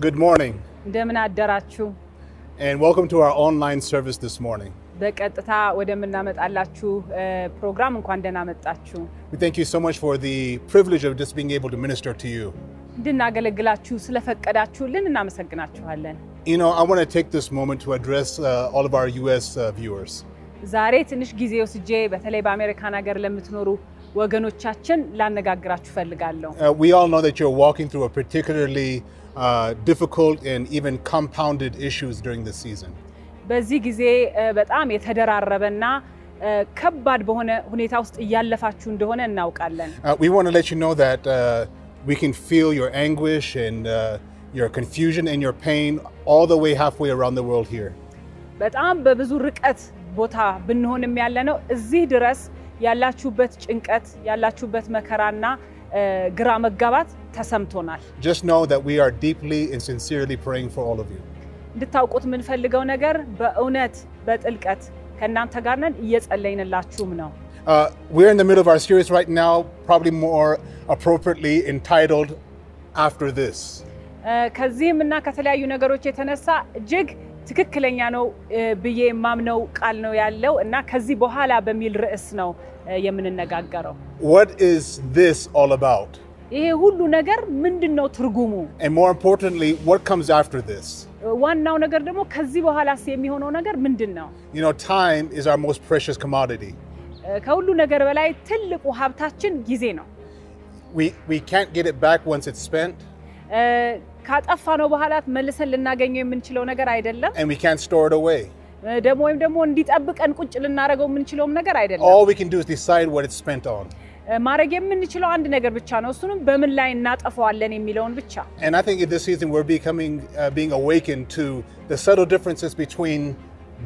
Good morning, እንደምን አደራችሁ። and welcome to our online service this morning. በቀጥታ ወደምናመጣላችሁ እ፣ ፕሮግራም እንኳን ደህና መጣችሁ። We thank you so much for the privilege of just being able to minister to you. እንድናገለግላችሁ ስለፈቀዳችሁልን እናመሰግናችኋለን። You know, I want to take this moment to address uh, all of our U.S. Uh, viewers. ዛሬ ትንሽ ጊዜ ወስጄ በተለይ በአሜሪካን ሀገር ለምትኖሩ ወገኖቻችን ላነጋግራችሁ ፈልጋለሁ። Uh, we all know that you're walking through a particularly uh, difficult and even compounded issues during this season. በዚህ ጊዜ እ፣ በጣም የተደራረበና እ፣ ከባድ በሆነ ሁኔታ ውስጥ እያለፋችሁ እንደሆነ እናውቃለን። Uh, we want to let you know that uh, we can feel your anguish and uh, your confusion and your pain all the way halfway around the world here. በጣም በብዙ ርቀት ቦታ ብንሆንም ያለ ነው እዚህ ድረስ ያላችሁበት ጭንቀት ያላችሁበት መከራና እ፣ ግራ መጋባት ተሰምቶናል። Just know that we are deeply and sincerely praying for all of you. እንድታውቁት የምንፈልገው ነገር በእውነት በጥልቀት ከእናንተ ጋር ነን፣ እየጸለይንላችሁም ነው። Uh, we're in the middle of our series right now, probably more appropriately entitled After This. እ፣ ከዚህም እና ከተለያዩ ነገሮች የተነሳ እጅግ ትክክለኛ ነው ብዬ የማምነው ቃል ነው ያለው እና ከዚህ በኋላ በሚል ርዕስ ነው የምንነጋገረው። What is this all about? ይሄ ሁሉ ነገር ምንድን ነው ትርጉሙ? And more importantly, what comes after this? ዋናው ነገር ደግሞ ከዚህ በኋላስ የሚሆነው ነገር ምንድን ነው? You know, time is our most precious commodity. ከሁሉ ነገር በላይ ትልቁ ሀብታችን ጊዜ ነው። We, we can't get it back once it's spent, እ፣ ካጠፋነው በኋላ መልሰን ልናገኘው የምንችለው ነገር አይደለም። and we can't store it away. እ፣ ደግሞ ወይም ደግሞ እንዲጠብቀን ቁጭ ልናደርገው የምንችለውም ነገር አይደለም። All we can do is decide what it's spent on. እ፣ ማድረግ የምንችለው አንድ ነገር ብቻ ነው። እሱንም በምን ላይ እናጠፈዋለን የሚለውን ብቻ። And I think in this season we're becoming, uh, being awakened to the subtle differences between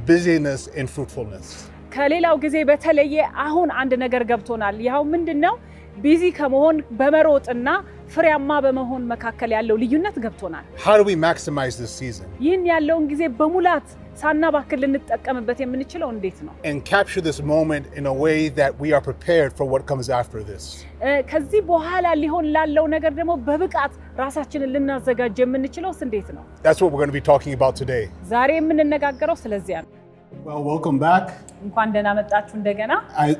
busyness and fruitfulness. ከሌላው ጊዜ በተለየ አሁን አንድ ነገር ገብቶናል። ይኸው ምንድን ነው? ቢዚ ከመሆን በመሮጥና ፍሬያማ በመሆን መካከል ያለው ልዩነት ገብቶናል። ይህን ያለውን ጊዜ በሙላት ሳናባክን ልንጠቀምበት የምንችለው እንዴት ነው? ከዚህ በኋላ ሊሆን ላለው ነገር ደግሞ በብቃት ራሳችንን ልናዘጋጅ የምንችለውስ እንዴት ነው? ዛሬ የምንነጋገረው ስለዚያ ነው። Well, welcome back. እንኳን ደህና መጣችሁ እንደገና።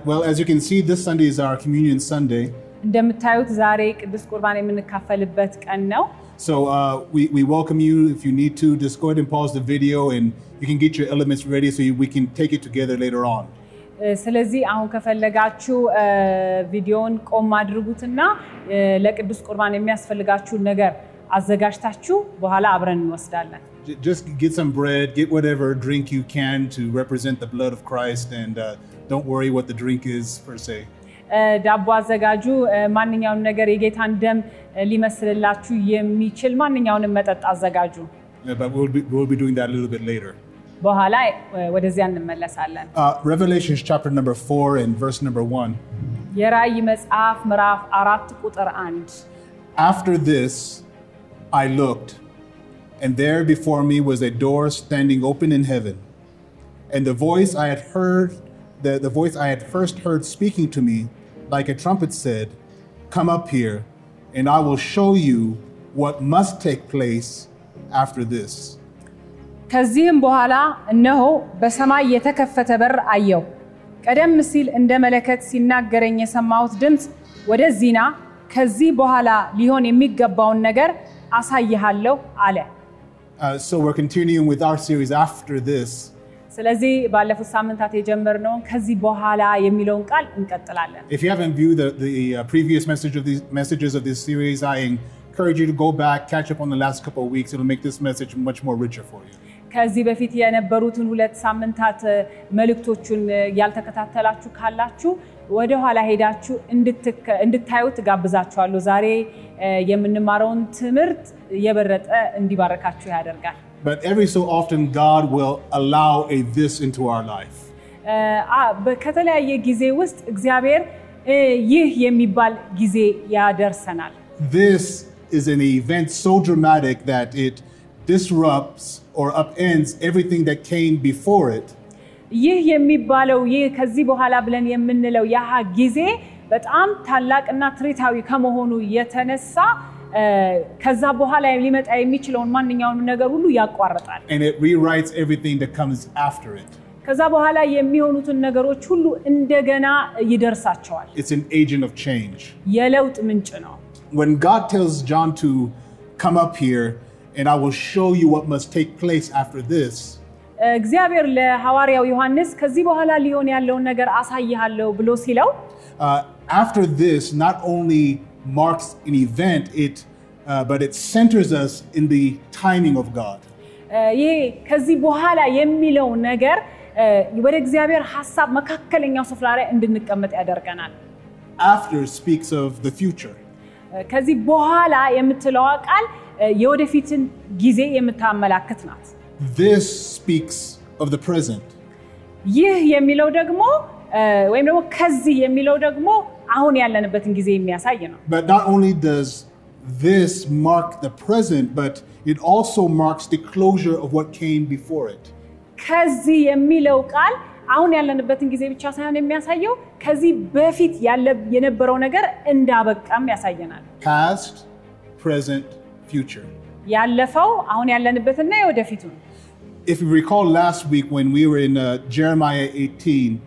well, as you can see, this Sunday is our Communion Sunday. እንደምታዩት ዛሬ ቅዱስ ቁርባን የምንካፈልበት ቀን ነው። So uh, we, we welcome you. If you need to, just go ahead and pause the video and you can get your elements ready so you, we can take it together later on. ስለዚህ አሁን ከፈለጋችሁ እ፣ ቪዲዮውን ቆም አድርጉትና ለቅዱስ ቁርባን የሚያስፈልጋችሁን ነገር አዘጋጅታችሁ በኋላ አብረን እንወስዳለን። J- Just get some bread, get whatever drink you can to represent the blood of Christ, and uh, don't worry what the drink is per se. እ፣ ዳቦ አዘጋጁ። እ፣ ማንኛውንም ነገር የጌታን ደም እ፣ ሊመስልላችሁ የሚችል ማንኛውንም መጠጥ አዘጋጁ። Yeah, but we'll be, we'll be doing that a little bit later. በኋላ እ፣ ወደዚያ እንመለሳለን። Uh, Revelations chapter number four and verse number one. የራእይ መጽሐፍ ምዕራፍ አራት ቁጥር አንድ After this, I looked, and there before me was a door standing open in heaven. And the voice I had heard, the, the voice I had first heard speaking to me, like a trumpet said, Come up here, and I will show you what must take place after this. ከዚህም በኋላ እነሆ በሰማይ የተከፈተ በር አየሁ። ቀደም ሲል እንደ መለከት ሲናገረኝ የሰማሁት ድምፅ ወደዚህ ና፣ ከዚህ በኋላ ሊሆን የሚገባውን ነገር አሳይሃለሁ አለ። Uh, so we're continuing with our series after this. ስለዚህ ባለፉት ሳምንታት የጀመርነውን ከዚህ በኋላ የሚለውን ቃል እንቀጥላለን። If you haven't viewed the, the uh, previous message of these messages of this series, I encourage you to go back, catch up on the last couple of weeks. It'll make this message much more richer for you. ከዚህ በፊት የነበሩትን ሁለት ሳምንታት እ፣ መልእክቶቹን እ፣ ያልተከታተላችሁ ካላችሁ ወደ ኋላ ሄዳችሁ እንድትከ- እንድታዩት ጋብዛችኋለሁ። ዛሬ እ፣ የምንማረውን ትምህርት የበለጠ እንዲባረካችሁ ያደርጋል። But every so often, God will allow a this into our life. እ፣ አ- በ- ከተለያየ ጊዜ ውስጥ እግዚአብሔር እ፣ ይህ የሚባል ጊዜ ያደርሰናል። This is an event so dramatic that it disrupts or upends everything that came before it. ይህ የሚባለው ይህ ከዚህ በኋላ ብለን የምንለው ያህ ጊዜ በጣም ታላቅና ትርኢታዊ ከመሆኑ የተነሳ ከዛ በኋላ ሊመጣ የሚችለውን ማንኛውንም ነገር ሁሉ ያቋርጣል።. ከዛ በኋላ የሚሆኑትን ነገሮች ሁሉ እንደገና ይደርሳቸዋል።. የለውጥ ምንጭ ነው። When God tells John to come up here and I will show you what must take place after this, እግዚአብሔር ለሐዋርያው ዮሐንስ ከዚህ በኋላ ሊሆን ያለውን ነገር አሳይሃለሁ ብሎ ሲለው uh, after this not only marks an event, it uh, but it centers us in the timing of God. እ፣ ይሄ ከዚህ በኋላ የሚለው ነገር እ፣ ወደ እግዚአብሔር ሀሳብ መካከለኛው ስፍራ ላይ እንድንቀመጥ ያደርገናል። After speaks of the future. ከዚህ በኋላ የምትለዋ ቃል የወደፊትን ጊዜ የምታመላክት ናት። This speaks of the present. ይህ የሚለው ደግሞ እ፣ ወይም ደግሞ ከዚህ የሚለው ደግሞ አሁን ያለንበትን ጊዜ የሚያሳይ ነው። But not only does this mark the present, but it also marks the closure of what came before it. ከዚህ የሚለው ቃል አሁን ያለንበትን ጊዜ ብቻ ሳይሆን የሚያሳየው ከዚህ በፊት ያለ የነበረው ነገር እንዳበቃም ያሳየናል። Past, present, future. ያለፈው አሁን ያለንበትና የወደፊቱ ነው። If you recall last week when we were in uh, Jeremiah 18,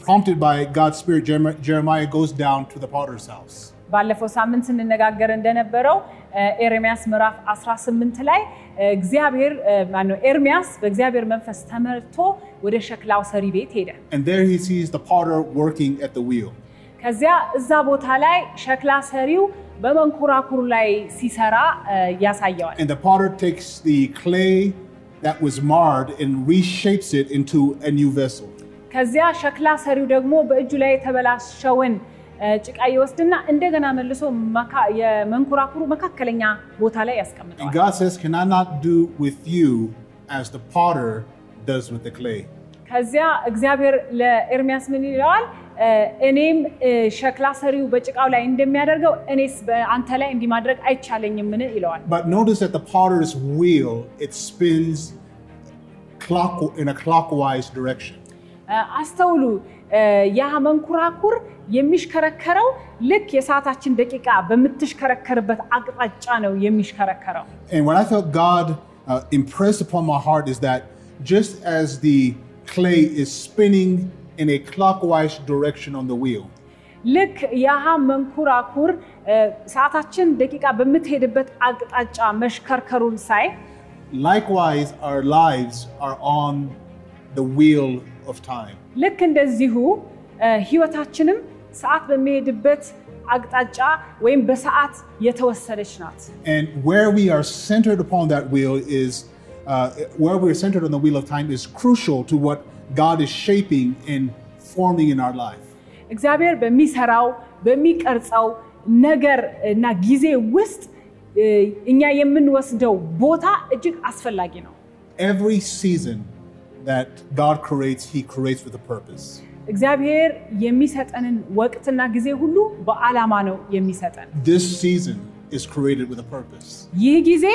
prompted by God's Spirit, Jeremiah, Jeremiah goes down to the potter's house. ባለፈው ሳምንት ስንነጋገር እንደነበረው እ፣ ኤርሚያስ ምዕራፍ 18 ላይ እ፣ እግዚአብሔር እ፣ ማነው ኤርሚያስ በእግዚአብሔር መንፈስ ተመርቶ ወደ ሸክላው ሰሪ ቤት ሄደ። And there he sees the potter working at the wheel. ከዚያ እዛ ቦታ ላይ ሸክላ ሰሪው በመንኮራኩር ላይ ሲሰራ ያሳየዋል። ከዚያ ሸክላ ሰሪው ደግሞ በእጁ ላይ የተበላሸውን ጭቃ ይወስድና እንደገና መልሶ የመንኮራኩሩ መካከለኛ ቦታ ላይ ያስቀምጠዋል። ከዚያ እግዚአብሔር ለኤርሚያስ ምን ይለዋል? እ፣ እኔም እ፣ ሸክላ ሰሪው በጭቃው ላይ እንደሚያደርገው እኔስ በአንተ ላይ እንዲህ ማድረግ አይቻለኝምን ይለዋል። But notice that the potter's wheel, it spins clock in a clockwise direction. እ፣ አስተውሉ እ፣ ያ መንኮራኩር የሚሽከረከረው ልክ የሰዓታችን ደቂቃ በምትሽከረከርበት አቅጣጫ ነው የሚሽከረከረው። And what I felt God uh, impressed upon my heart is that just as the clay is spinning in a clockwise direction on the wheel, ልክ ያሃ መንኮራኩር እ፣ ሰዓታችን ደቂቃ በምትሄድበት አቅጣጫ መሽከርከሩን ሳይ likewise our lives are on the wheel of time. ልክ እንደዚሁ እ፣ ህይወታችንም ሰዓት በሚሄድበት አቅጣጫ ወይም በሰዓት የተወሰነች ናት። And where we are centered upon that wheel is, uh, where we're centered on the wheel of time is crucial to what God is shaping and forming in our life. እግዚአብሔር በሚሰራው በሚቀርጸው ነገር እና ጊዜ ውስጥ እ፣ እኛ የምንወስደው ቦታ እጅግ አስፈላጊ ነው። Every season that God creates, He creates with a purpose. እግዚአብሔር የሚሰጠንን ወቅትና ጊዜ ሁሉ በዓላማ ነው የሚሰጠን። This season is created with a purpose. ይህ ጊዜ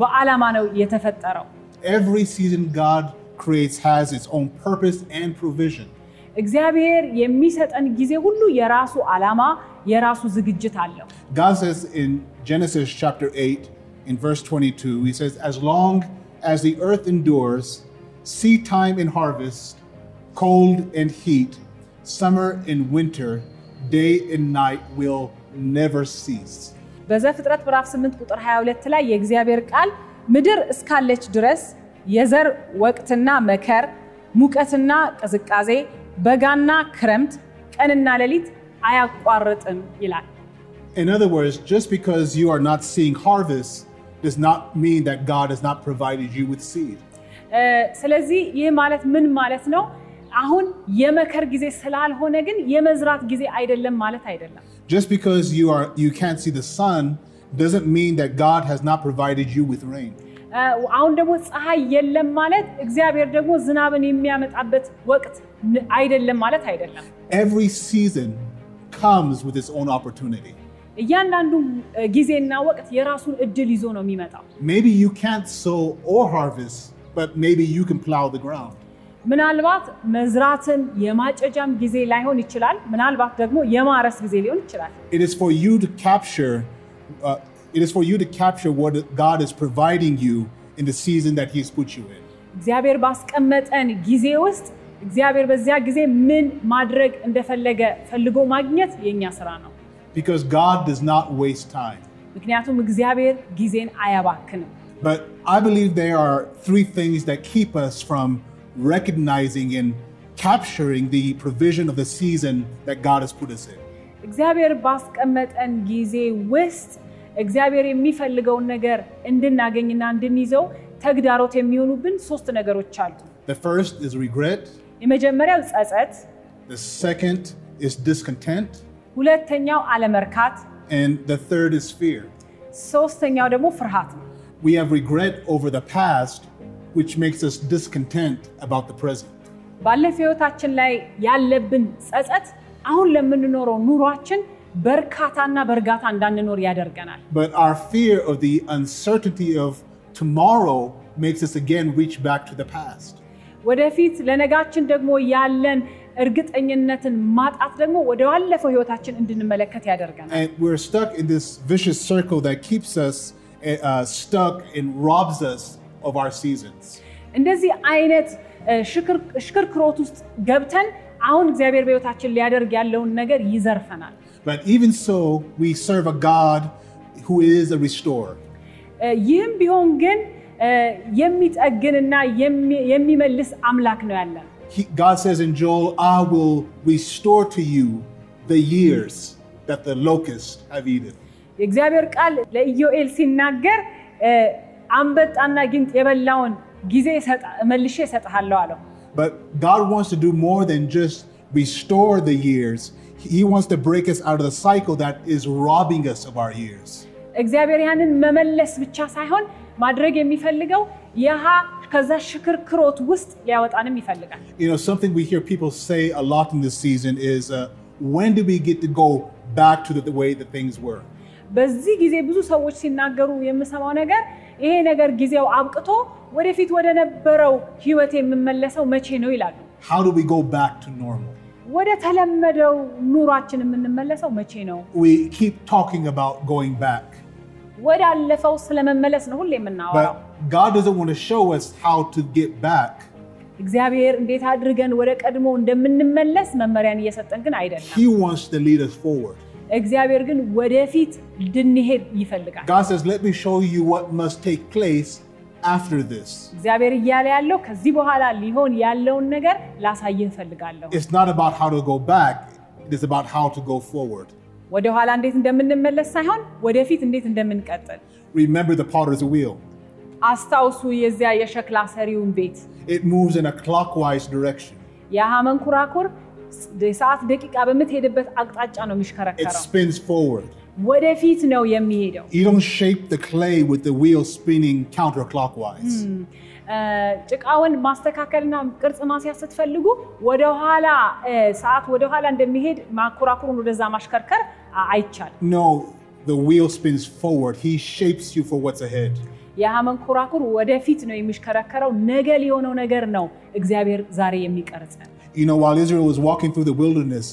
በዓላማ ነው የተፈጠረው። Every season God creates has its own purpose and provision. እግዚአብሔር የሚሰጠን ጊዜ ሁሉ የራሱ ዓላማ፣ የራሱ ዝግጅት አለው። God says in Genesis chapter 8, in verse 22, He says, As long as the earth endures, seed time and harvest, cold and heat, summer and winter, day and night will never cease. በዘፍጥረት ምዕራፍ 8 ቁጥር 22 ላይ የእግዚአብሔር ቃል ምድር እስካለች ድረስ የዘር ወቅትና መከር፣ ሙቀትና ቅዝቃዜ፣ በጋና ክረምት፣ ቀንና ሌሊት አያቋርጥም ይላል። In other words, just because you are not seeing harvest does not mean that God has not provided you with seed. እ፣ ስለዚህ ይህ ማለት ምን ማለት ነው? አሁን የመከር ጊዜ ስላልሆነ ግን የመዝራት ጊዜ አይደለም ማለት አይደለም። Just because you are you can't see the sun doesn't mean that God has not provided you with rain. አሁን ደግሞ ፀሐይ የለም ማለት እግዚአብሔር ደግሞ ዝናብን የሚያመጣበት ወቅት አይደለም ማለት አይደለም። Every season comes with its own opportunity. እያንዳንዱ ጊዜና ወቅት የራሱን እድል ይዞ ነው የሚመጣው። Maybe you can't sow or harvest, but maybe you can plow the ground. ምናልባት መዝራትን የማጨጃም ጊዜ ላይሆን ይችላል። ምናልባት ደግሞ የማረስ ጊዜ ሊሆን ይችላል። It is for you to capture uh, It is for you to capture what God is providing you in the season that He has put you in. እግዚአብሔር ባስቀመጠን ጊዜ ውስጥ እግዚአብሔር በዚያ ጊዜ ምን ማድረግ እንደፈለገ ፈልጎ ማግኘት የእኛ ስራ ነው። Because God does not waste time. ምክንያቱም እግዚአብሔር ጊዜን አያባክንም። But I believe there are three things that keep us from recognizing and capturing the provision of the season that God has put us in. እግዚአብሔር ባስቀመጠን ጊዜ ውስጥ እግዚአብሔር የሚፈልገውን ነገር እንድናገኝና እንድንይዘው ተግዳሮት የሚሆኑብን ሶስት ነገሮች አሉ። The first is regret, የመጀመሪያው ጸጸት፣ the second is discontent, ሁለተኛው አለመርካት፣ and the third is fear. ሶስተኛው ደግሞ ፍርሃት ነው። We have regret over the past, which makes us discontent about the present. ባለፈው ህይወታችን ላይ ያለብን ጸጸት አሁን ለምንኖረው ኑሯችን በእርካታና በእርጋታ እንዳንኖር ያደርገናል። But our fear of the uncertainty of tomorrow makes us again reach back to the past. ወደፊት ለነጋችን ደግሞ ያለን እርግጠኝነትን ማጣት ደግሞ ወደ ባለፈው ህይወታችን እንድንመለከት ያደርገናል። And we're stuck in this vicious circle that keeps us uh, stuck and robs us of our seasons. እንደዚህ አይነት እ፣ ሽክር- ሽክርክሮት ውስጥ ገብተን አሁን እግዚአብሔር በህይወታችን ሊያደርግ ያለውን ነገር ይዘርፈናል። But even so, we serve a God who is a restorer. እ፣ ይህም ቢሆን ግን እ፣ የሚጠግንና የሚ- የሚመልስ አምላክ ነው ያለን። He, God says in Joel, I will restore to you the years that the locusts have eaten. የእግዚአብሔር ቃል ለኢዮኤል ሲናገር እ፣ አንበጣና ጊንጥ የበላውን ጊዜ እሰጥ- መልሼ እሰጥሃለሁ አለው። But God wants to do more than just restore the years. He wants to break us out of the cycle that is robbing us of our years. እግዚአብሔር ያንን መመለስ ብቻ ሳይሆን ማድረግ የሚፈልገው ያሃ ከዛ ሽክርክሮት ውስጥ ሊያወጣንም ይፈልጋል። You know, something we hear people say a lot in this season is, uh, when do we get to go back to the, the way that things were? በዚህ ጊዜ ብዙ ሰዎች ሲናገሩ የምሰማው ነገር ይሄ ነገር ጊዜው አብቅቶ ወደፊት ወደ ነበረው ህይወት የምመለሰው መቼ ነው ይላሉ። How do we go back to normal? ወደ ተለመደው ኑሯችን የምንመለሰው መቼ ነው? We keep talking about going back, ወዳለፈው ስለመመለስ ነው ሁሌ የምናወራው። but God doesn't want to show us how to get back. እግዚአብሔር እንዴት አድርገን ወደ ቀድሞ እንደምንመለስ መመሪያን እየሰጠን ግን አይደለም። He wants to lead us forward. እግዚአብሔር ግን ወደፊት እንድንሄድ ይፈልጋል። God says, Let me show you what must take place after this. እግዚአብሔር እያለ ያለው ከዚህ በኋላ ሊሆን ያለውን ነገር ላሳይህ እፈልጋለሁ። It's not about how to go back, it is about how to go forward. ወደ ኋላ እንዴት እንደምንመለስ ሳይሆን ወደፊት እንዴት እንደምንቀጥል Remember the potter's wheel, አስታውሱ። የዚያ የሸክላ ሰሪውን ቤት it moves in a clockwise direction, የሃ መንኮራኩር የሰዓት ደቂቃ በምትሄድበት አቅጣጫ ነው it የሚሽከረከረው። spins forward. ወደፊት ነው የሚሄደው። You don't shape the clay with the wheel spinning counterclockwise. እ፣ ጭቃውን ማስተካከልና ቅርጽ ማስያዝ ስትፈልጉ ወደኋላ እ፣ ሰዓት ወደኋላ እንደሚሄድ ማኮራኩሩን ወደዛ ማሽከርከር አ- አይቻልም። No, the wheel spins forward. He shapes you for what's ahead. የሃ መንኮራኩር ወደፊት ነው የሚሽከረከረው። ነገ ሊሆነው ነገር ነው እግዚአብሔር ዛሬ የሚቀርጸን። You know, while Israel was walking through the wilderness,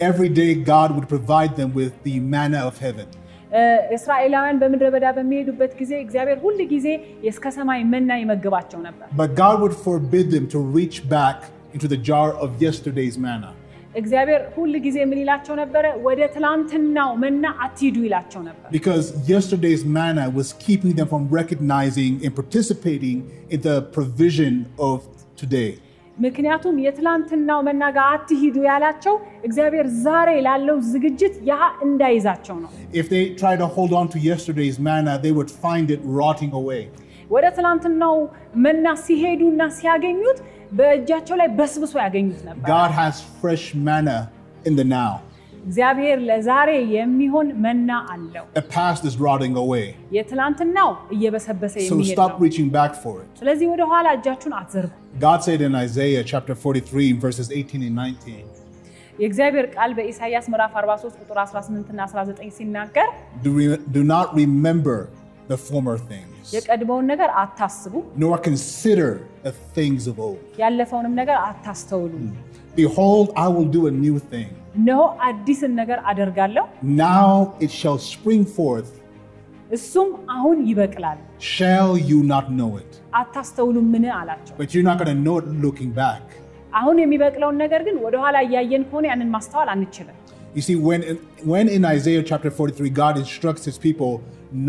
every day God would provide them with the manna of heaven. እ፣ እስራኤላውያን በምድረ በዳ በሚሄዱበት ጊዜ እግዚአብሔር ሁል ጊዜ እስከ ሰማይ መና ይመግባቸው ነበር። But God would forbid them to reach back into the jar of yesterday's manna. እግዚአብሔር ሁል ጊዜ ምን ይላቸው ነበረ? ወደ ትላንትናው መና አትሂዱ ይላቸው ነበር። Because yesterday's manna was keeping them from recognizing and participating in the provision of today. ምክንያቱም የትላንትናው መና ጋር አትሂዱ ያላቸው እግዚአብሔር ዛሬ ላለው ዝግጅት ያ እንዳይዛቸው ነው። If they try to hold on to yesterday's manna, they would find it rotting away. ወደ ትላንትናው መና ሲሄዱና ሲያገኙት በእጃቸው ላይ በስብሶ ያገኙት ነበር። God has fresh manna in the now. እግዚአብሔር ለዛሬ የሚሆን መና አለው። የትላንትናው እየበሰበሰ የሚሄድ ነው። ስለዚህ ወደኋላ እጃችሁን አትዘርጉ። የእግዚአብሔር ቃል በኢሳይያስ ምዕራፍ 43 ቁጥር 18 እና 19 ሲናገር የቀድሞውን ነገር አታስቡ፣ ያለፈውንም ነገር አታስተውሉ Behold, I will do a new thing. እነሆ አዲስን ነገር አደርጋለሁ፣ Now it shall spring forth. እሱም አሁን ይበቅላል Shall you not know it? አታስተውሉምን አላቸው። But you're not going to know it looking back. አሁን የሚበቅለውን ነገር ግን ወደኋላ እያየን ከሆነ ያንን ማስተዋል አንችልም። You see, when, when in Isaiah chapter 43, God instructs his people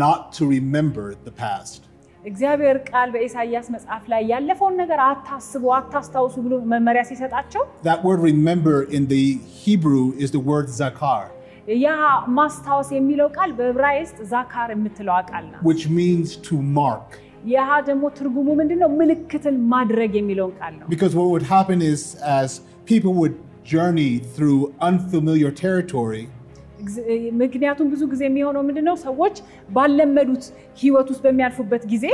not to remember the past, እግዚአብሔር ቃል በኢሳይያስ መጽሐፍ ላይ ያለፈውን ነገር አታስቡ፣ አታስታውሱ ብሎ መመሪያ ሲሰጣቸው that word remember in the Hebrew is the word zakar, ያ ማስታወስ የሚለው ቃል በዕብራይስጥ ዛካር የምትለው ቃል ናት። which means to mark. ያ ደግሞ ትርጉሙ ምንድን ነው? ምልክትን ማድረግ የሚለውን ቃል ነው። Because what would happen is, as people would journey through unfamiliar territory, እግዚ- ምክንያቱም ብዙ ጊዜ የሚሆነው ምንድን ነው? ሰዎች ባለመዱት ህይወት ውስጥ በሚያልፉበት ጊዜ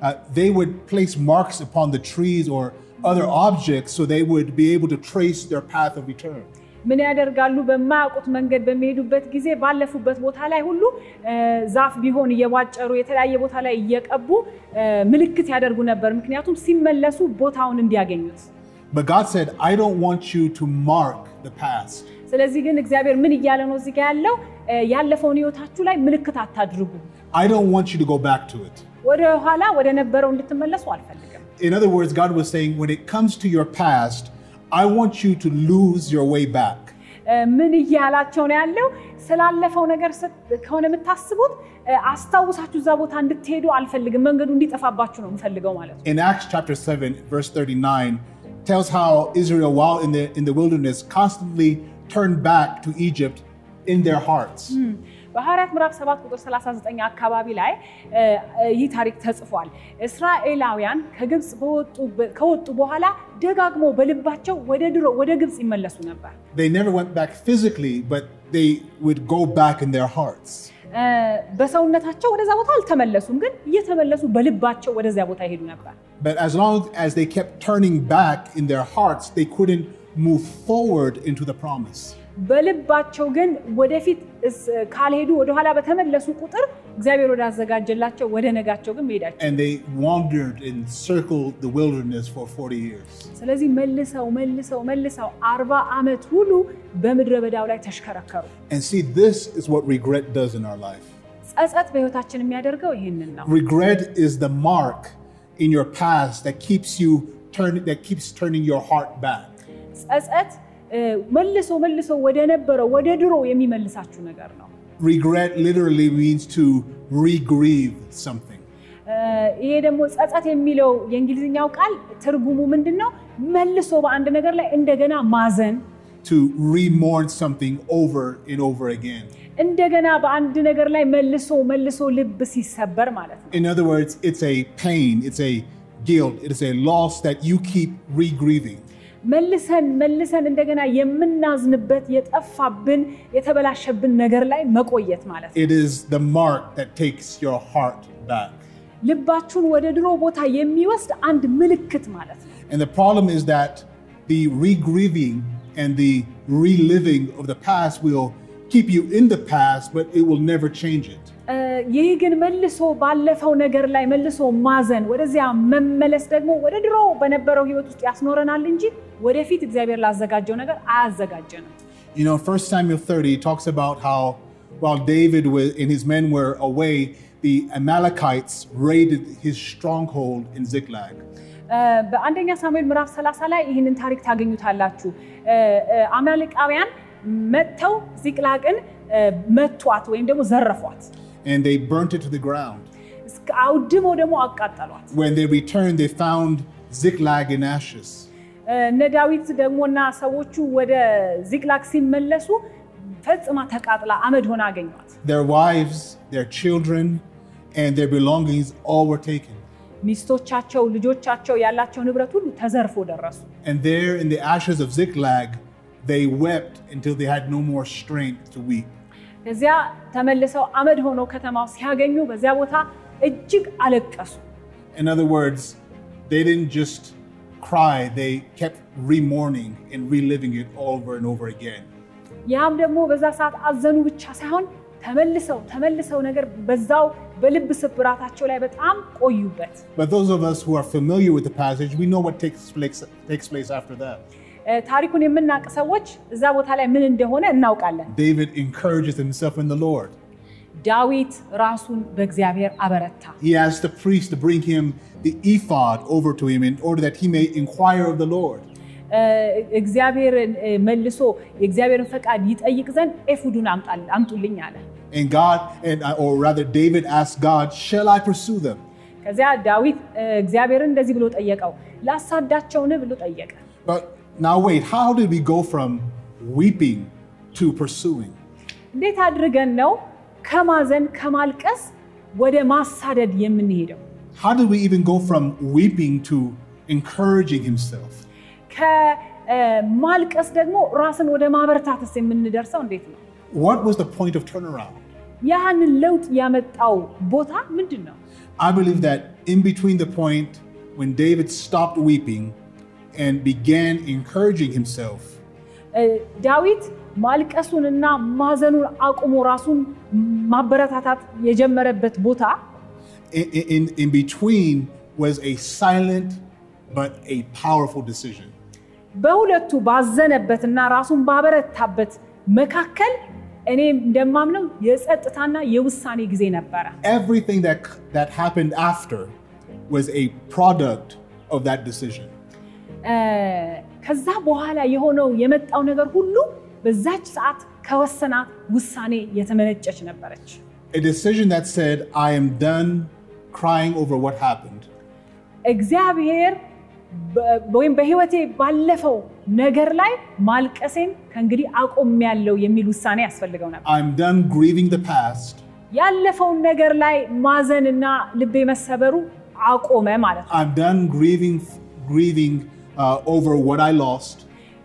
uh, they would place marks upon the trees or other objects so they would be able to trace their path of return. ምን ያደርጋሉ? በማያውቁት መንገድ በሚሄዱበት ጊዜ ባለፉበት ቦታ ላይ ሁሉ እ፣ ዛፍ ቢሆን እየቧጨሩ የተለያየ ቦታ ላይ እየቀቡ እ፣ ምልክት ያደርጉ ነበር። ምክንያቱም ሲመለሱ ቦታውን እንዲያገኙት። But God said, I don't want you to mark the past. ስለዚህ ግን እግዚአብሔር ምን እያለ ነው እዚህ ጋ ያለው? እ፣ ያለፈውን ህይወታችሁ ላይ ምልክት አታድርጉ። I don't want you to go back to it. ወደ ኋላ ወደ ነበረው እንድትመለሱ አልፈልግም። In other words, God was saying, when it comes to your past, I want you to lose your way back. እ፣ ምን እያላቸው ነው ያለው? ስላለፈው ነገር ስት- ከሆነ የምታስቡት እ፣ አስታውሳችሁ እዛ ቦታ እንድትሄዱ አልፈልግም። መንገዱ እንዲጠፋባችሁ ነው የምፈልገው ማለት ነው። In Acts chapter 7, verse 39, tells how Israel, while in the, in the wilderness, constantly turned back to Egypt in their hearts. በሐዋርያት ምዕራፍ 7 ቁጥር 39 አካባቢ ላይ እ፣ እ፣ ይህ ታሪክ ተጽፏል። እስራኤላውያን ከግብፅ በወጡ- ከወጡ በኋላ ደጋግሞ በልባቸው ወደ ድሮ ወደ ግብፅ ይመለሱ ነበር። They never went back physically, but they would go back in their hearts. እ፣ በሰውነታቸው ወደዛ ቦታ አልተመለሱም፣ ግን እየተመለሱ በልባቸው ወደዚያ ቦታ ይሄዱ ነበር። But as long as they kept turning back in their hearts, they couldn't move forward into the promise. በልባቸው ግን ወደፊት እስ- ካልሄዱ ወደኋላ በተመለሱ ቁጥር እግዚአብሔር ወዳዘጋጀላቸው ወደ ነጋቸው ግን መሄዳቸው And they wandered and circled the wilderness for 40 years. ስለዚህ መልሰው መልሰው መልሰው አርባ ዓመት ሁሉ በምድረ በዳው ላይ ተሽከረከሩ። And see, this is what regret does in our life. ጸጸት በህይወታችን የሚያደርገው ይህንን ነው። Regret is the mark in your past that keeps you turn, that keeps turning your heart back. ጸጸት እ፣ መልሶ መልሶ ወደ ነበረው ወደ ድሮ የሚመልሳችሁ ነገር ነው። Regret literally means to re-grieve something. እ፣ ይሄ ደግሞ ጸጸት የሚለው የእንግሊዝኛው ቃል ትርጉሙ ምንድን ነው? መልሶ በአንድ ነገር ላይ እንደገና ማዘን፣ to re-mourn something over and over again. እንደገና በአንድ ነገር ላይ መልሶ መልሶ ልብ ሲሰበር ማለት ነው። In other words, it's a pain, it's a guilt, it is a loss that you keep re-grieving. መልሰን መልሰን እንደገና የምናዝንበት የጠፋብን የተበላሸብን ነገር ላይ መቆየት ማለት ነው። ልባችሁን ወደ ድሮ ቦታ የሚወስድ አንድ ምልክት ማለት ነው። ይህ ግን መልሶ ባለፈው ነገር ላይ መልሶ ማዘን፣ ወደዚያ መመለስ ደግሞ ወደ ድሮ በነበረው ህይወት ውስጥ ያስኖረናል እንጂ ወደፊት እግዚአብሔር ላዘጋጀው ነገር አያዘጋጀንም። You know, 1 Samuel 30 talks about how while David was, and his men were away, the Amalekites raided his stronghold in Ziklag. እ፣ በአንደኛ ሳሙኤል ምዕራፍ 30 ላይ ይህንን ታሪክ ታገኙታላችሁ። እ፣ እ፣ አማሌቃውያን መጥተው ዚቅላቅን እ፣ መቷት ወይም ደግሞ ዘረፏት፣ And they burnt it to the ground. እስከ አውድመው ደግሞ አቃጠሏት። When they returned, they found Ziklag in ashes. እ፣ እነ ዳዊት ደግሞና ሰዎቹ ወደ ዚቅላግ ሲመለሱ ፈጽማ ተቃጥላ አመድ ሆና አገኟት። Their wives, their children, and their belongings all were taken. ሚስቶቻቸው፣ ልጆቻቸው ያላቸው ንብረት ሁሉ ተዘርፎ ደረሱ። And there in the ashes of Ziklag, they wept until they had no more strength to weep. ከዚያ ተመልሰው አመድ ሆነው ከተማው ሲያገኙ በዚያ ቦታ እጅግ አለቀሱ። In other words, they didn't just cry, they kept re-mourning and reliving it over and over again. ያም ደግሞ በዛ ሰዓት አዘኑ ብቻ ሳይሆን ተመልሰው ተመልሰው ነገር በዛው በልብ ስብራታቸው ላይ በጣም ቆዩበት። But those of us who are familiar with the passage, we know what takes place, takes place after that. እ፣ ታሪኩን የምናውቅ ሰዎች እዛ ቦታ ላይ ምን እንደሆነ እናውቃለን። David encourages himself in the Lord. ዳዊት ራሱን በእግዚአብሔር አበረታ። He asked the priest to bring him the ephod over to him in order that he may inquire of the Lord. እ፣ እግዚአብሔርን እ፣ መልሶ የእግዚአብሔርን ፈቃድ ይጠይቅ ዘንድ ኤፉዱን አምጣል- አምጡልኝ አለ። And God, and uh, or rather, David asked God, Shall I pursue them? ከዚያ ዳዊት እ፣ እግዚአብሔርን እንደዚህ ብሎ ጠየቀው፣ ላሳዳቸውን ብሎ ጠየቀ። But now, wait, how did we go from weeping to pursuing? እንዴት አድርገን ነው ከማዘን ከማልቀስ ወደ ማሳደድ የምንሄደው? How did we even go from weeping to encouraging himself? ከማልቀስ ደግሞ ራስን ወደ ማበረታተስ የምንደርሰው እንዴት ነው? What was the point of turnaround? ያንን ለውጥ ያመጣው ቦታ ምንድን ነው? I believe that in between the point when David stopped weeping and began encouraging himself, እ፣ ዳዊት ማልቀሱንና ማዘኑን አቁሞ ራሱን ማበረታታት የጀመረበት ቦታ in, between was a silent but a powerful decision. በሁለቱ ባዘነበትና ራሱን ባበረታበት መካከል እኔ እንደማምነው የጸጥታና የውሳኔ ጊዜ ነበረ። Everything that, that happened after was a product of that decision. ከዛ በኋላ የሆነው የመጣው ነገር ሁሉ በዛች ሰዓት ከወሰናት ውሳኔ የተመነጨች ነበረች። A decision that said, I am done crying over what happened. እግዚአብሔር በ- ወይም በህይወቴ ባለፈው ነገር ላይ ማልቀሴን ከእንግዲህ አቆሚያለሁ የሚል ውሳኔ ያስፈልገው ነበር። I'm done grieving the past. ያለፈውን ነገር ላይ ማዘንና ልቤ መሰበሩ አቆመ ማለት ነው። I'm done grieving, grieving uh, over what I lost.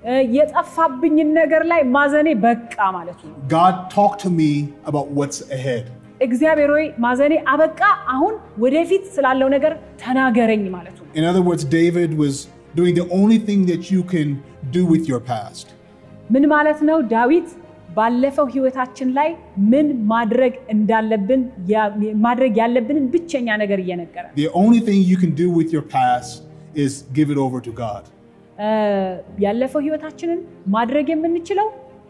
እ፣ የጠፋብኝን ነገር ላይ ማዘኔ በቃ ማለቱ ነው። God talked to me about what's ahead. እግዚአብሔር ሆይ ማዘኔ አበቃ፣ አሁን ወደፊት ስላለው ነገር ተናገረኝ ማለቱ ነው። In other words, David was doing the only thing that you can do with your past. ምን ማለት ነው? ዳዊት ባለፈው ህይወታችን ላይ ምን ማድረግ እንዳለብን ያ- ማድረግ ያለብንን ብቸኛ ነገር እየነገረ The only thing you can do with your past is give it over to God. ያለፈው ህይወታችንን ማድረግ የምንችለው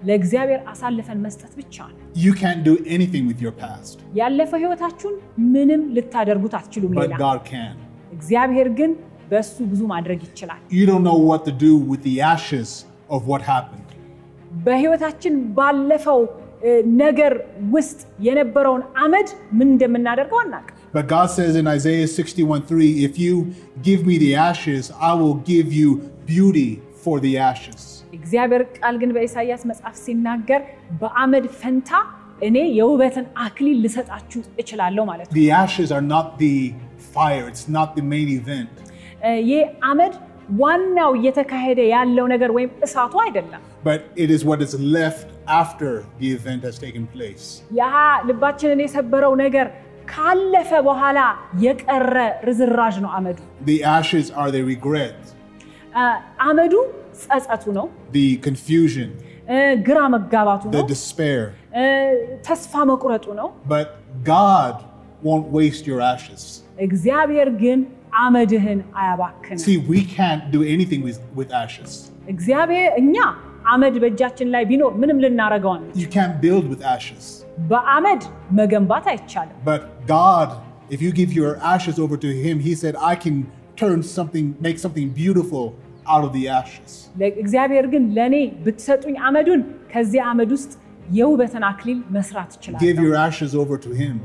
ለእግዚአብሔር አሳልፈን መስጠት ብቻ ነው። You can't do anything with your past, ያለፈው ህይወታችሁን ምንም ልታደርጉት አትችሉም። but ሌላ God can. እግዚአብሔር ግን በሱ ብዙ ማድረግ ይችላል። You don't know what to do with the ashes of what happened. በህይወታችን ባለፈው ነገር ውስጥ የነበረውን አመድ ምን እንደምናደርገው አናውቅም። But God says in Isaiah 61 3, if you give me the ashes, I will give you beauty for the ashes. እግዚአብሔር ቃል ግን በኢሳይያስ መጽሐፍ ሲናገር በአመድ ፈንታ እኔ የውበትን አክሊል ልሰጣችሁ እችላለሁ ማለት ነው። The ashes are not the fire, it's not the main event. እ፣ ይህ አመድ ዋናው እየተካሄደ ያለው ነገር ወይም እሳቱ አይደለም። but it is what is left after the event has taken place. ያ ልባችንን የሰበረው ነገር ካለፈ በኋላ የቀረ ርዝራዥ ነው አመዱ። The ashes are the regret, አመዱ ጸጸቱ ነው፣ the confusion, ግራ መጋባቱ the ነው፣ despair. እ፣ ተስፋ መቁረጡ ነው። But God won't waste your ashes. እግዚአብሔር ግን አመድህን አያባክንም። See, we can't do anything with, with ashes. እግዚአብሔር እኛ አመድ በእጃችን ላይ ቢኖር ምንም ልናረገው አንችልም። You can't build with ashes. በአመድ መገንባት አይቻልም። But God, if you give your ashes over to Him, He said, I can turn something, make something beautiful out of the ashes. እግዚአብሔር ግን ለእኔ ብትሰጡኝ አመዱን ከዚህ አመድ ውስጥ የውበትን አክሊል መስራት Give እችላለሁ። your ashes over to Him.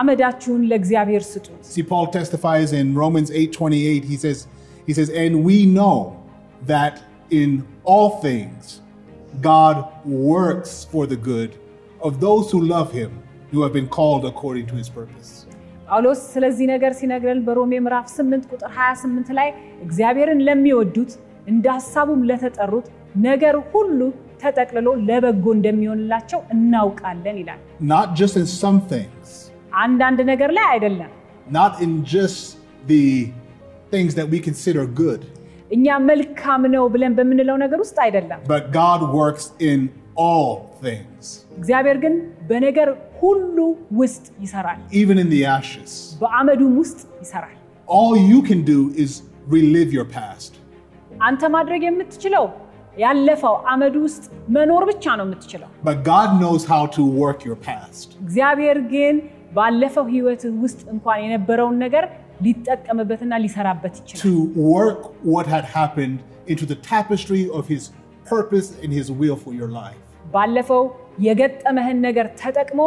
አመዳችሁን ለእግዚአብሔር ስጡት። See, Paul testifies in Romans 8:28. He says, he says, and we know that in all things God works for the good of those who love him, who have been called according to his purpose. ጳውሎስ ስለዚህ ነገር ሲነግረን በሮሜ ምዕራፍ 8 ቁጥር 28 ላይ እግዚአብሔርን ለሚወዱት እንደ ሀሳቡም ለተጠሩት ነገር ሁሉ ተጠቅልሎ ለበጎ እንደሚሆንላቸው እናውቃለን ይላል። Not just in some things, አንዳንድ ነገር ላይ አይደለም። not in just the things that we consider good, እኛ መልካም ነው ብለን በምንለው ነገር ውስጥ አይደለም። but God works in all things, እግዚአብሔር ግን በነገር ሁሉ ውስጥ ይሰራል፣ even in the ashes. በአመዱም ውስጥ ይሰራል። All you can do is relive your past. አንተ ማድረግ የምትችለው ያለፈው አመድ ውስጥ መኖር ብቻ ነው የምትችለው። But God knows how to work your past. እግዚአብሔር ግን ባለፈው ህይወት ውስጥ እንኳን የነበረውን ነገር ሊጠቀምበትና ሊሰራበት ይችላል። to work what had happened into the tapestry of his purpose and his will for your life. ባለፈው የገጠመህን ነገር ተጠቅሞ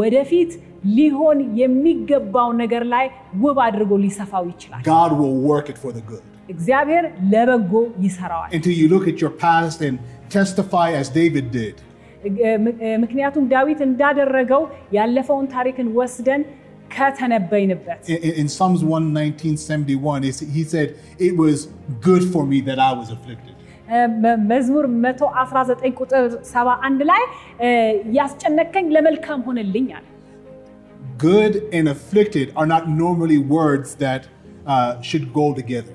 ወደፊት ሊሆን የሚገባው ነገር ላይ ውብ አድርጎ ሊሰፋው ይችላል። God will work it for the good. እግዚአብሔር ለበጎ ይሰራዋል። Until you look at your past and testify as David did. ምክንያቱም ዳዊት እንዳደረገው ያለፈውን ታሪክን ወስደን ከተነበይንበት In, in- in Psalms 11971, it's- he said, It was good for me that I was afflicted. መ- መዝሙር 119 ቁጥር 71 ላይ እ፣ ያስጨነቀኝ ለመልካም ሆነልኝ አለ። Good and afflicted are not normally words that uh, should go together.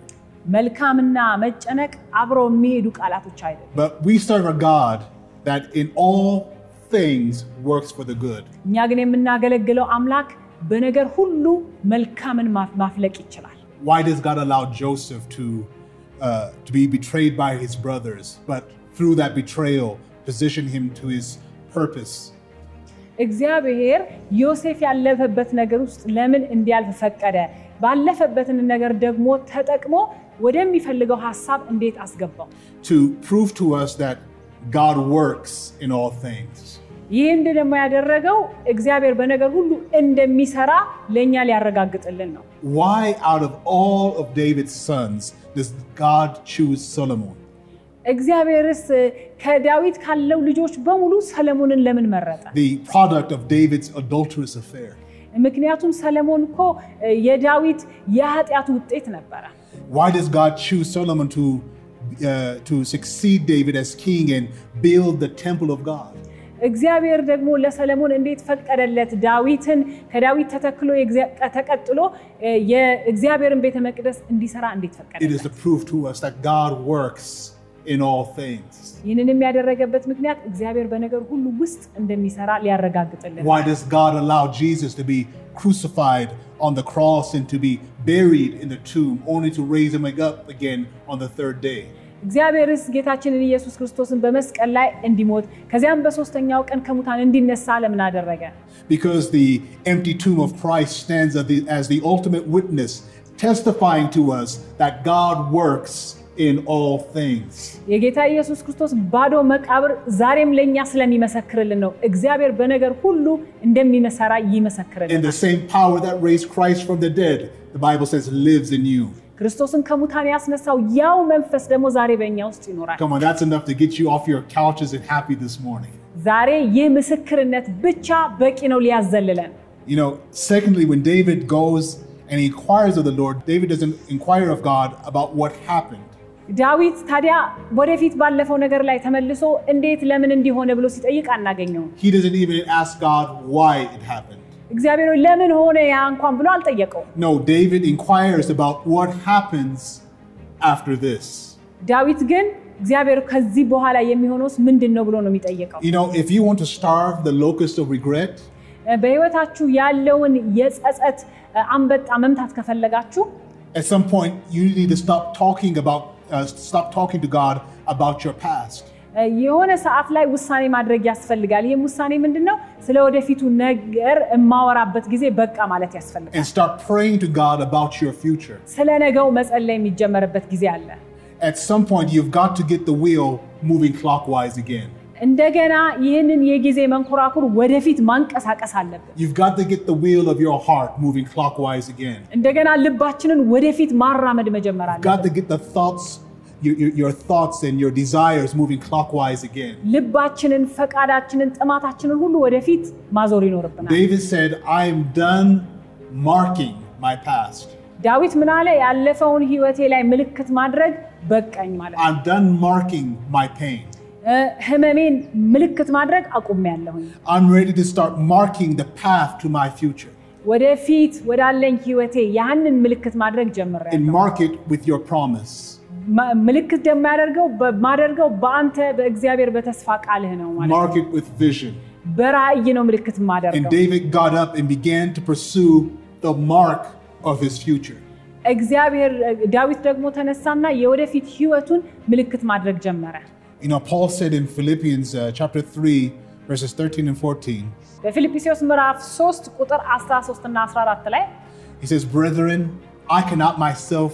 መልካምና መጨነቅ አብረው የሚሄዱ ቃላቶች አይደለም። But we serve a God that in all things works for the good. እኛ ግን የምናገለግለው አምላክ በነገር ሁሉ መልካምን ማፍ- ማፍለቅ ይችላል። Why does God allow Joseph to, uh, to be betrayed by his brothers, but through that betrayal, position him to his purpose? እግዚአብሔር ዮሴፍ ያለፈበት ነገር ውስጥ ለምን እንዲያልፍ ፈቀደ? ባለፈበትን ነገር ደግሞ ተጠቅሞ ወደሚፈልገው ሀሳብ እንዴት አስገባው? To prove to us that God works in all things. ይህን ደግሞ ያደረገው እግዚአብሔር በነገር ሁሉ እንደሚሰራ ለእኛ ሊያረጋግጥልን ነው። Why, out of all of David's sons, does God choose Solomon? እግዚአብሔርስ ከዳዊት ካለው ልጆች በሙሉ ሰለሞንን ለምን መረጠ? The product of David's adulterous affair. ምክንያቱም ሰለሞን እኮ የዳዊት የኃጢአቱ ውጤት ነበረ። Why does God choose Solomon to, uh, to succeed David as king and build the temple of God? እግዚአብሔር ደግሞ ለሰለሞን እንዴት ፈቀደለት? ዳዊትን ከዳዊት ተተክሎ የእግዚአ- ተቀጥሎ እ፣ የእግዚአብሔርን ቤተ መቅደስ እንዲሰራ እንዴት It ፈቀደለት? is to prove to us that God works in all things. ይህንንም ያደረገበት ምክንያት እግዚአብሔር በነገር ሁሉ ውስጥ እንደሚሰራ ሊያረጋግጥልን Why does God allow Jesus to be crucified on the cross and to be buried in the tomb, only to raise him up again on the third day? እግዚአብሔርስ ጌታችንን ኢየሱስ ክርስቶስን በመስቀል ላይ እንዲሞት ከዚያም በሶስተኛው ቀን ከሙታን እንዲነሳ ለምን አደረገ? Because the empty tomb of Christ stands as the, as the ultimate witness, testifying to us that God works in all things. የጌታ ኢየሱስ ክርስቶስ ባዶ መቃብር ዛሬም ለእኛ ስለሚመሰክርልን ነው። እግዚአብሔር በነገር ሁሉ እንደሚመሰራ And ይመሰክርልን። the same power that raised Christ from the dead, the Bible says, lives in you. ክርስቶስን ከሙታን ያስነሳው ያው መንፈስ ደግሞ ዛሬ በእኛ ውስጥ ይኖራል። Come on, that's enough to get you off your couches and happy this morning. ዛሬ ይህ ምስክርነት ብቻ በቂ ነው ሊያዘልለን። You know, secondly, when David goes and he inquires of the Lord, David doesn't inquire of God about what happened. ዳዊት ታዲያ ወደፊት ባለፈው ነገር ላይ ተመልሶ እንዴት ለምን እንዲሆነ ብሎ ሲጠይቅ አናገኘውም። He doesn't even ask God why it happened. እግዚአብሔር ሆይ ለምን ሆነ ያ እንኳን ብሎ አልጠየቀው። No, David inquires about what happens after this. ዳዊት ግን እግዚአብሔር ከዚህ በኋላ የሚሆነውስ ምንድን ነው ብሎ ነው የሚጠይቀው። You know, if you want to starve the locust of regret, በህይወታችሁ ያለውን የጸጸት አንበጣ መምታት ከፈለጋችሁ at some point you need to stop talking about, uh, stop talking to God about your past. የሆነ ሰዓት ላይ ውሳኔ ማድረግ ያስፈልጋል። ይህም ውሳኔ ምንድን ነው? ስለ ወደፊቱ ነገር የማወራበት ጊዜ በቃ ማለት ያስፈልጋል።. ስለ ነገው መጸለይ የሚጀመርበት ጊዜ አለ። At some point, you've got to get the wheel moving clockwise again. እንደገና ይህንን የጊዜ መንኮራኩር ወደፊት ማንቀሳቀስ አለብን።. እንደገና ልባችንን ወደፊት ማራመድ መጀመር አለ። You've got to get the thoughts, your, your, your thoughts and your desires moving clockwise again. ልባችንን፣ ፈቃዳችንን፣ ጥማታችንን ሁሉ ወደፊት ማዞር ይኖርብናል። David said, I am done marking my past. ዳዊት ምን አለ? ያለፈውን ህይወቴ ላይ ምልክት ማድረግ በቃኝ ማለት ነው። I'm done marking my pain. እ፣ ህመሜን ምልክት ማድረግ አቁሜያለሁኝ። I'm ready to start marking the path to my future ወደፊት ወዳለኝ ህይወቴ ያንን ምልክት ማድረግ ጀምሬያለሁ። and mark it with your promise. ማ- ምልክት ደግሞ ያደርገው ማደርገው በአንተ በእግዚአብሔር በተስፋ ቃልህ ነው ማለት ነው። Mark it with vision. በራእይ ነው ምልክት And ማደርገው። David got up and began to pursue the mark of his future. እግዚአብሔር ዳዊት ደግሞ ተነሳና የወደፊት ህይወቱን ምልክት ማድረግ ጀመረ። You know, Paul said in Philippians uh, chapter 3, verses 13 and 14, በፊልጵስዩስ ምዕራፍ 3 ቁጥር 13 እና 14 ላይ he says, Brethren, I cannot myself,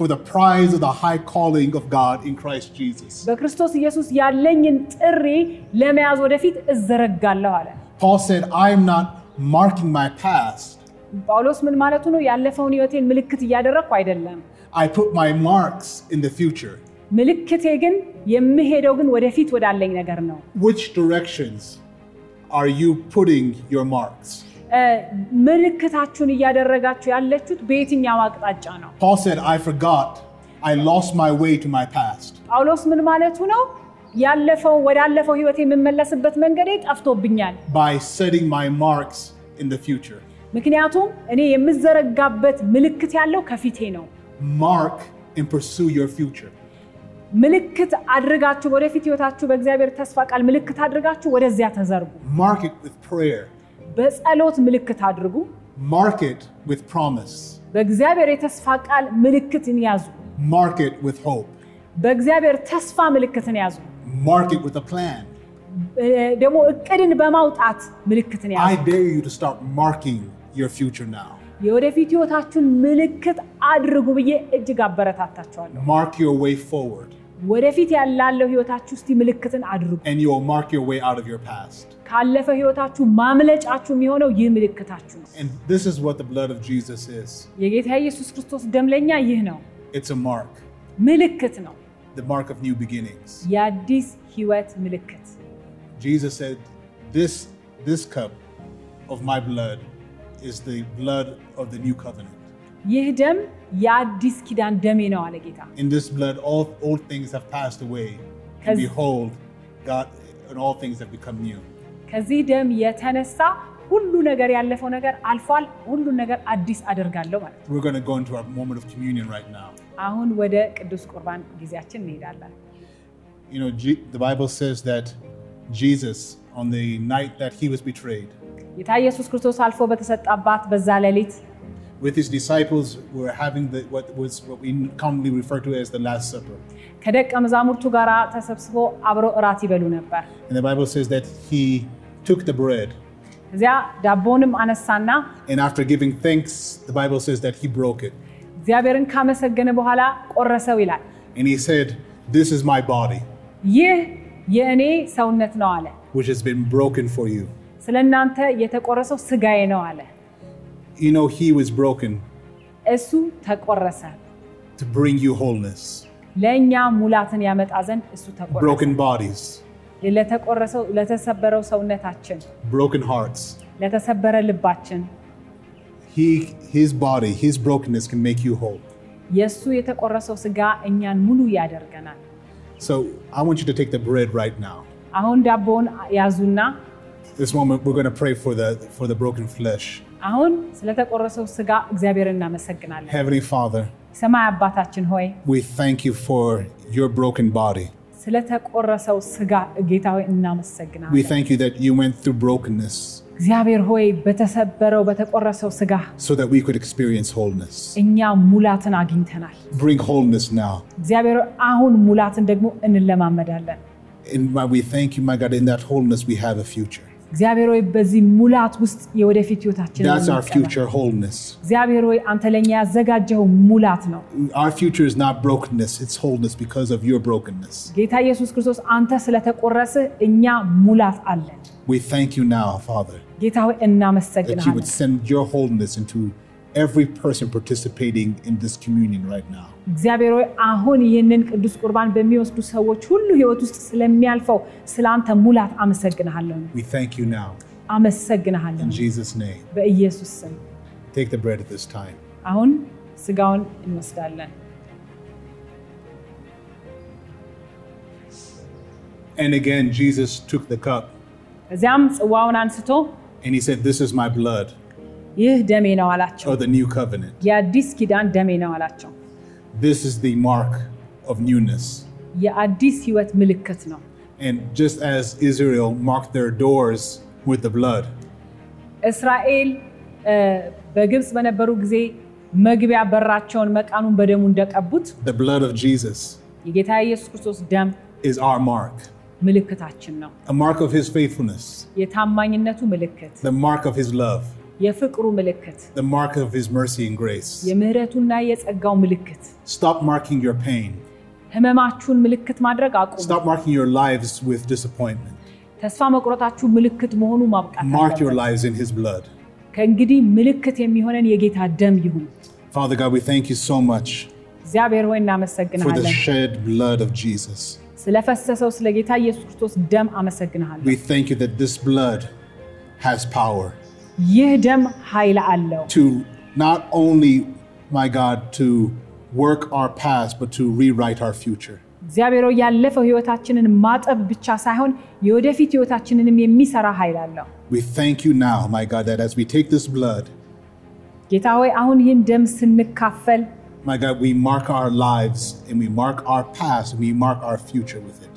for the prize of the high calling of God in Christ Jesus. በክርስቶስ ኢየሱስ ያለኝን ጥሪ ለመያዝ ወደፊት እዘረጋለሁ አለ። Paul said, I am not marking my past, ጳውሎስ ምን ማለቱ ነው? ያለፈውን ሕይወቴን ምልክት እያደረግኩ አይደለም። I put my marks in the future. ምልክቴ ግን የምሄደው ግን ወደፊት ወዳለኝ ነገር ነው። Which directions are you putting your marks? ምልክታችሁን እያደረጋችሁ ያለችሁት በየትኛው አቅጣጫ ነው? Paul said, I forgot. I lost my way to my past. ጳውሎስ ምን ማለቱ ነው? ያለፈው ወዳለፈው ሕይወት የምመለስበት መንገዴ ጠፍቶብኛል። by setting my marks in the future. ምክንያቱም እኔ የምዘረጋበት ምልክት ያለው ከፊቴ ነው። Mark and pursue your future. ምልክት አድርጋችሁ ወደፊት ሕይወታችሁ በእግዚአብሔር ተስፋ ቃል ምልክት አድርጋችሁ ወደዚያ ተዘርጉ። Mark it with prayer. በጸሎት ምልክት አድርጉ። ማርክ ኢት ዊዝ ፕሮሚስ በእግዚአብሔር የተስፋ ቃል ምልክትን ያዙ። ማርክ ኢት ዊዝ ሆፕ በእግዚአብሔር ተስፋ ምልክትን ያዙ። ማርክ ኢት ዊዝ አ ፕላን ደግሞ እቅድን በማውጣት ምልክትን ያዙ። አይ ዴር ዩ ቱ ስታርት ማርኪንግ ዮር ፊውቸር ናው የወደፊት ህይወታችሁን ምልክት አድርጉ ብዬ እጅግ አበረታታችኋለሁ። ማርክ ዮር ዌይ ፎርወርድ ወደፊት ያላለው ሕይወታችሁ እስቲ ምልክትን አድርጉ። and you will mark your way out of your past. ካለፈ ሕይወታችሁ ማምለጫችሁ የሚሆነው ይህ ምልክታችሁ ነው። And this is what the blood of Jesus is የጌታ ኢየሱስ ክርስቶስ ደም ለእኛ ይህ ነው፣ it's a mark, ምልክት ነው፣ the mark of new beginnings. የአዲስ ሕይወት ምልክት። Jesus said, This, this cup of my blood is the blood of the new covenant. ይህ ደም የአዲስ ኪዳን ደሜ ነው አለ ጌታ። ከዚህ ደም የተነሳ ሁሉ ነገር ያለፈው ነገር አልፏል፣ ሁሉን ነገር አዲስ አደርጋለሁ ማለት ነው። አሁን ወደ ቅዱስ ቁርባን ጊዜያችን እንሄዳለን። ጌታ ኢየሱስ ክርስቶስ አልፎ በተሰጠባት በዛ ሌሊት with his disciples, were having the, what was what we commonly refer to as the Last Supper. ከደቀ መዛሙርቱ ጋር ተሰብስቦ አብረው እራት ይበሉ ነበር። And the Bible says that he took the bread, እዚያ ዳቦንም አነሳና and after giving thanks, the Bible says that he broke it. እግዚአብሔርን ካመሰገነ በኋላ ቆረሰው ይላል። And he said, This is my body, ይህ የእኔ ሰውነት ነው አለ። which has been broken for you. ስለ እናንተ የተቆረሰው ስጋዬ ነው አለ። You know, he was broken እሱ ተቆረሰ to bring you wholeness. ለእኛ ሙላትን ያመጣ ዘንድ እሱ ተቆረሰ። Broken bodies, ለተቆረሰው ለተሰበረው ሰውነታችን፣ broken hearts. ለተሰበረ ልባችን He, his body, his brokenness can make you whole. የእሱ የተቆረሰው ስጋ እኛን ሙሉ ያደርገናል። So I want you to take the bread right now. አሁን ዳቦውን ያዙና This moment, we're going to pray for the for the broken flesh. አሁን ስለተቆረሰው ስጋ እግዚአብሔርን እናመሰግናለን። Heavenly Father, ሰማይ አባታችን ሆይ we thank you for your broken body. ስለተቆረሰው ስጋ ጌታ ሆይ We እናመሰግናለን። thank you that you went through brokenness እግዚአብሔር ሆይ በተሰበረው በተቆረሰው ስጋ so that we could experience wholeness. እኛ ሙላትን አግኝተናል። Bring wholeness now. እግዚአብሔር ሆይ አሁን ሙላትን ደግሞ እንለማመዳለን። And my- we thank you, my God, in that wholeness we have a future. እግዚአብሔር ሆይ በዚህ ሙላት ውስጥ የወደፊት ህይወታችን That's our future wholeness. እግዚአብሔር ሆይ አንተ ለእኛ ያዘጋጀው ሙላት ነው። Our future is not brokenness, it's wholeness because of your brokenness. ጌታ ኢየሱስ ክርስቶስ አንተ ስለተቆረስህ እኛ ሙላት አለን። We thank you now, Father, ጌታ ሆይ that you would እናመሰግናለን። send your wholeness into every person participating in this communion right now. እግዚአብሔር ሆይ አሁን ይህንን ቅዱስ ቁርባን በሚወስዱ ሰዎች ሁሉ ህይወት ውስጥ ስለሚያልፈው ስለ አንተ ሙላት አመሰግንሃለሁ We thank you now. አመሰግንሃለሁ In Jesus' name. በኢየሱስ ስም። Take the bread at this time. አሁን ስጋውን እንወስዳለን። And again, Jesus took the cup ከዚያም ጽዋውን አንስቶ and he said, This is my blood, ይህ ደሜ ነው አላቸው። or the new covenant. የአዲስ ኪዳን ደሜ ነው አላቸው። This is the mark of newness. የአዲስ ህይወት ምልክት ነው። And just as Israel marked their doors with the blood, እስራኤል እ፣ በግብፅ በነበሩ ጊዜ መግቢያ በራቸውን መቃኑን በደሙ እንደቀቡት the blood of Jesus የጌታ ኢየሱስ ክርስቶስ ደም is our mark, ምልክታችን ነው። a mark of his faithfulness, የታማኝነቱ ምልክት፣ the mark of his love, የፍቅሩ ምልክት፣ the mark of his mercy and grace. የምህረቱና የጸጋው ምልክት። Stop marking your pain. ህመማችሁን ምልክት ማድረግ አቁሙ። Stop marking your lives with disappointment. ተስፋ መቁረጣችሁ ምልክት መሆኑ ማብቃት Mark your አለበት። lives in his blood. ከእንግዲህ ምልክት የሚሆነን የጌታ ደም ይሁን። Father God, we thank you so much እግዚአብሔር ሆይ for the እናመሰግንሃለን። shed blood of Jesus. ስለፈሰሰው ስለ ጌታ ኢየሱስ ክርስቶስ ደም አመሰግንሃለሁ። We thank you that this blood has power ይህ ደም ኃይል አለው to not only, my God, to work our past, but to rewrite our future. እግዚአብሔር ያለፈው ህይወታችንን ማጠብ ብቻ ሳይሆን የወደፊት ህይወታችንንም የሚሰራ ኃይል አለው። We thank you now, my God, that as we take this blood, ጌታ ሆይ አሁን ይህን ደም ስንካፈል my God, we mark our lives and we mark our past and we mark our future with it.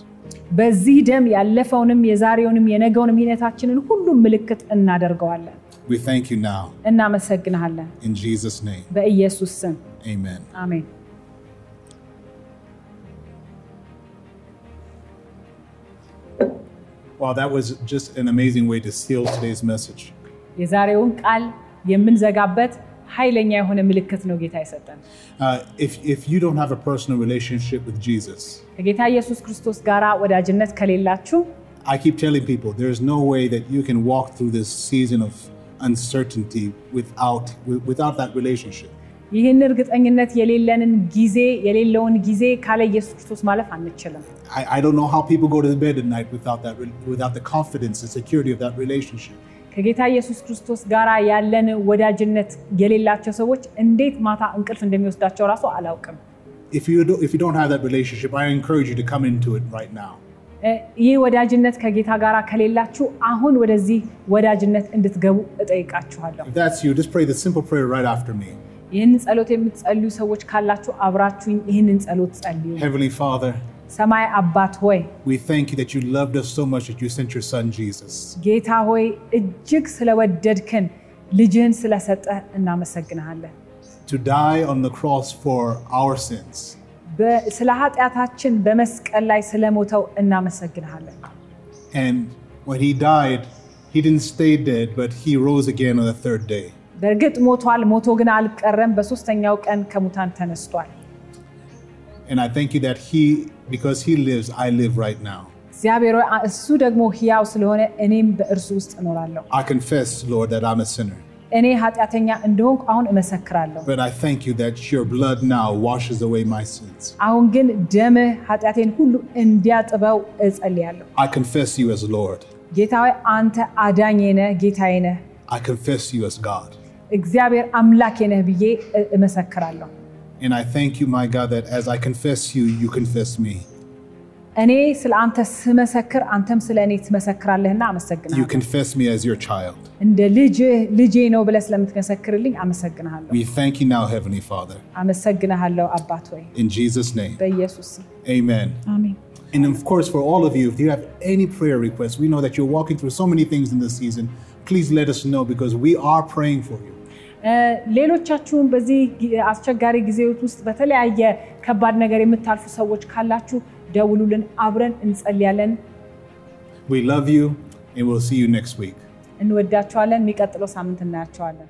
በዚህ ደም ያለፈውንም የዛሬውንም የነገውንም ሂደታችንን ሁሉም ምልክት እናደርገዋለን። We thank you now እናመሰግንሃለን in Jesus' name. በኢየሱስ ስም Amen. አሜን። Wow, that was just an amazing way to seal today's message. የዛሬውን ቃል የምንዘጋበት ኃይለኛ የሆነ ምልክት ነው ጌታ የሰጠን። Uh, if, if you don't have a personal relationship with Jesus, ከጌታ ኢየሱስ ክርስቶስ ጋር ወዳጅነት ከሌላችሁ I keep telling people there's no way that you can walk through this season of uncertainty without, wi- without that relationship. ይህን እርግጠኝነት የሌለንን ጊዜ የሌለውን ጊዜ ካለ ኢየሱስ ክርስቶስ ማለፍ አንችልም። I, I don't know how people go to bed at night without, that, re- without the confidence and security of that relationship. ከጌታ ኢየሱስ ክርስቶስ ጋር ያለን ወዳጅነት የሌላቸው ሰዎች እንዴት ማታ እንቅልፍ እንደሚወስዳቸው ራሱ አላውቅም። If you, do, if you don't have that relationship, I encourage you to come into it right now. እ፣ ይህ ወዳጅነት ከጌታ ጋር ከሌላችሁ አሁን ወደዚህ ወዳጅነት እንድትገቡ እጠይቃችኋለሁ። If that's you, just pray the simple prayer right after me. ይህንን ጸሎት የምትጸልዩ ሰዎች ካላችሁ አብራችሁኝ ይህንን ጸሎት ጸልዩ። Heavenly Father, ሰማይ አባት ሆይ we thank you that you loved us so much that you sent your son Jesus. ጌታ ሆይ እጅግ ስለወደድክን ልጅህን ስለሰጠህ እናመሰግንሃለን። to die on the cross for our sins. በ- ስለ ኃጢአታችን በመስቀል ላይ ስለሞተው እናመሰግንሃለን። And when he died, he didn't stay dead, but he rose again on the third day. በእርግጥ ሞቷል፣ ሞቶ ግን አልቀረም። በሶስተኛው ቀን ከሙታን ተነስቷል። And I thank you that he, because he lives, I live right now. እግዚአብሔር ሆይ እሱ ደግሞ ሕያው ስለሆነ እኔም በእርሱ ውስጥ እኖራለሁ። I confess, Lord, that I'm a sinner. እኔ ኃጢአተኛ እንደሆንኩ አሁን እመሰክራለሁ። But I thank you that your blood now washes away my sins. አሁን ግን ደምህ ኃጢአቴን ሁሉ እንዲያጥበው እጸልያለሁ። I confess you as Lord. ጌታ ሆይ አንተ አዳኜ ነህ፣ ጌታዬ ነህ፣ I confess you as God. እግዚአብሔር አምላኬ ነህ ብዬ እ- እመሰክራለሁ። And I thank you, my God, that as I confess you, you confess me. እኔ ስለ አንተ ስመሰክር አንተም ስለ እኔ ትመሰክራለህና You አመሰግናለሁ። confess me as your child. እንደ ልጅህ ልጄ ነው ብለህ ስለምትመሰክርልኝ አመሰግንሃለሁ። We thank you now, Heavenly Father. አመሰግንሃለሁ አባት ሆይ In Jesus' name, በኢየሱስ ስም amen. አሜን። And of course, for all of you, if you have any prayer requests, we know that you're walking through so many things in this season. Please let us know because we are praying for you. እ፣ ሌሎቻችሁም በዚህ ጊ- አስቸጋሪ ጊዜዎች ውስጥ በተለያየ ከባድ ነገር የምታልፉ ሰዎች ካላችሁ ደውሉልን፣ አብረን እንጸልያለን። We love you, and we'll see you next week. እንወዳችኋለን። የሚቀጥለው ሳምንት እናያቸዋለን።